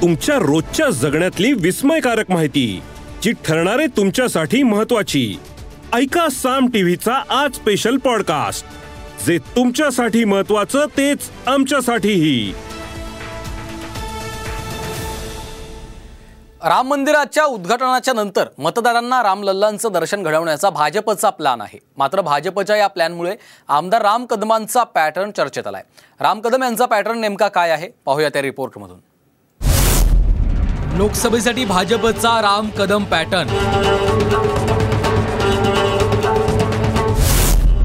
तुमच्या रोजच्या जगण्यातली विस्मयकारक माहिती जी ठरणारे तुमच्यासाठी महत्वाची ऐका साम टीव्हीचा आज स्पेशल पॉडकास्ट जे तुमच्यासाठी महत्वाचं तेच आमच्यासाठीही. राम मंदिराच्या उद्घाटनाच्या नंतर मतदारांना रामलल्लांचं दर्शन घडवण्याचा भाजपचा प्लॅन आहे. मात्र भाजपच्या या प्लॅनमुळे आमदार राम कदमांचा पॅटर्न चर्चेत आलाय. राम कदम यांचा पॅटर्न नेमका काय आहे? पाहूया त्या रिपोर्टमधून लोकसभेसाठी भाजपचा राम कदम पॅटर्न.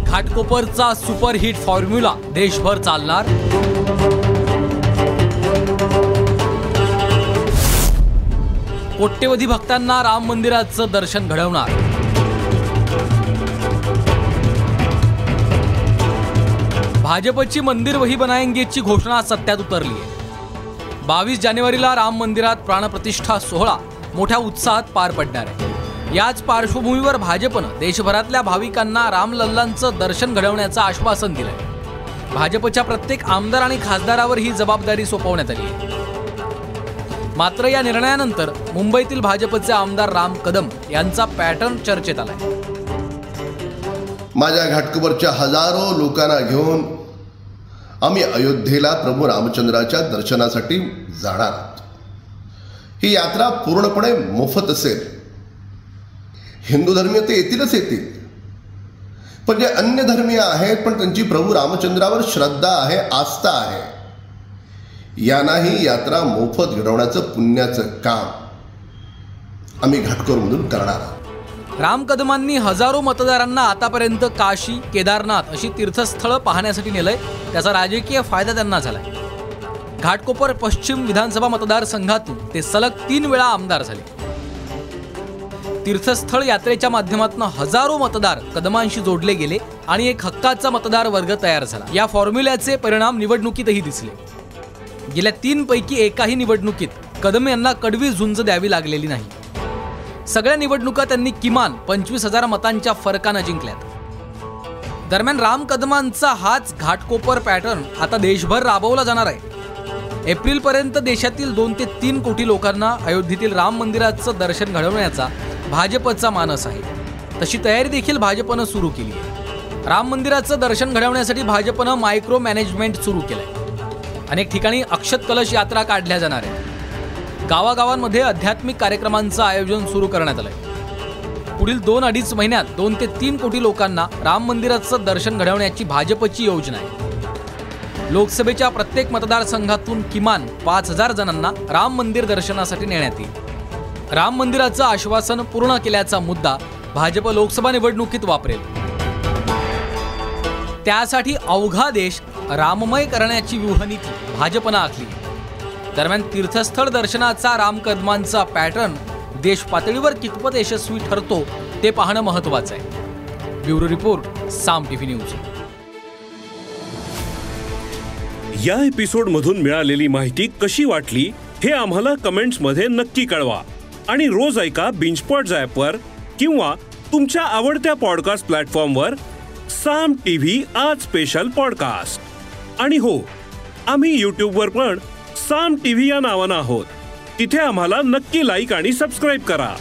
घाटकोपरचा सुपरहिट फॉर्म्युला देशभर चालणार. कोट्यवधी भक्तांना राम मंदिराचं दर्शन घडवणार. भाजपची मंदिर वही बनायंगेची घोषणा सत्यात उतरली आहे बावीस जानेवारीला राम मंदिरात प्राणप्रतिष्ठा सोहळा मोठ्या उत्साहात पार पडणार आहे. याच पार्श्वभूमीवर भाजपनं देशभरातल्या भाविकांना रामलल्लांचं दर्शन घडवण्याचं आश्वासन दिलंय. भाजपच्या प्रत्येक आमदार आणि खासदारावर ही जबाबदारी सोपवण्यात आली आहे. मात्र या निर्णयानंतर मुंबईतील भाजपचे आमदार राम कदम यांचा पॅटर्न चर्चेत आलाय. माझ्या घाटकोपरच्या हजारो लोकांना घेऊन आम्ही अयोध्येला प्रभू रामचंद्राच्या दर्शनासाठी जाणार आहोत. ही यात्रा पूर्णपणे मोफत असेल. हिंदू धर्मीय ते येतीलच येतील. पण जे अन्य धर्मीय आहेत पण त्यांची प्रभू रामचंद्रावर श्रद्धा आहे आस्था आहे यांनाही यात्रा मोफत घडवण्याचं पुण्याचं काम आम्ही घाटकोरमधून करणार आहोत. राम कदमांनी हजारो मतदारांना आतापर्यंत काशी केदारनाथ अशी तीर्थस्थळं पाहण्यासाठी नेलंय. त्याचा राजकीय फायदा त्यांना झालाय. घाटकोपर पश्चिम विधानसभा मतदारसंघातून ते सलग तीन वेळा आमदार झाले. तीर्थस्थळ यात्रेच्या माध्यमातून हजारो मतदार कदमांशी जोडले गेले आणि एक हक्काचा मतदार वर्ग तयार झाला. या फॉर्म्युल्याचे परिणाम निवडणुकीतही दिसले. गेल्या तीन पैकी एकाही निवडणुकीत कदम यांना कडवी झुंज द्यावी लागलेली नाही. सगळ्या निवडणुका त्यांनी किमान पंचवीस हजार मतांच्या फरकानं जिंकल्यात. दरम्यान राम कदमांचा हाच घाटकोपर पॅटर्न आता देशभर राबवला जाणार आहे. एप्रिलपर्यंत देशातील दोन ते तीन कोटी लोकांना अयोध्येतील राम मंदिराचं दर्शन घडवण्याचा भाजपचा मानस आहे. तशी तयारी देखील भाजपनं सुरू केली आहे. राम मंदिराचं दर्शन घडवण्यासाठी भाजपनं मायक्रो मॅनेजमेंट सुरू केलंय. अनेक ठिकाणी अक्षत कलश यात्रा काढल्या जाणार आहे गावागावांमध्ये आध्यात्मिक कार्यक्रमांचं आयोजन सुरू करण्यात आलंय. पुढील दोन अडीच महिन्यात दोन ते तीन कोटी लोकांना राम मंदिराचं दर्शन घडवण्याची भाजपची योजना आहे. लोकसभेच्या प्रत्येक मतदारसंघातून किमान पाच हजार जणांना राम मंदिर दर्शनासाठी नेण्यात येईल. राम मंदिराचं आश्वासन पूर्ण केल्याचा मुद्दा भाजप लोकसभा निवडणुकीत वापरेल. त्यासाठी अवघा देश राममय करण्याची व्यूहनीती भाजपनं आखली दरम्यान तीर्थस्थळ दर्शनाचा राम कदमांचा पॅटर्न देश पातळीवर कितपत यशस्वी ठरतो ते पाहणं महत्वाचं आहे. Bureau report Saam TV news. या एपिसोड मधून मिळालेली माहिती कशी वाटली हे आम्हाला कमेंट्समध्ये नक्की कळवा. आणि रोज ऐका बिंचपॉट वर किंवा तुमच्या आवडत्या पॉडकास्ट प्लॅटफॉर्मवर साम टीव्ही आज स्पेशल पॉडकास्ट. आणि हो आम्ही वर पण साम टीव्ही या नावानं आहोत. तिथे आम्हाला नक्की लाईक आणि सबस्क्राईब करा.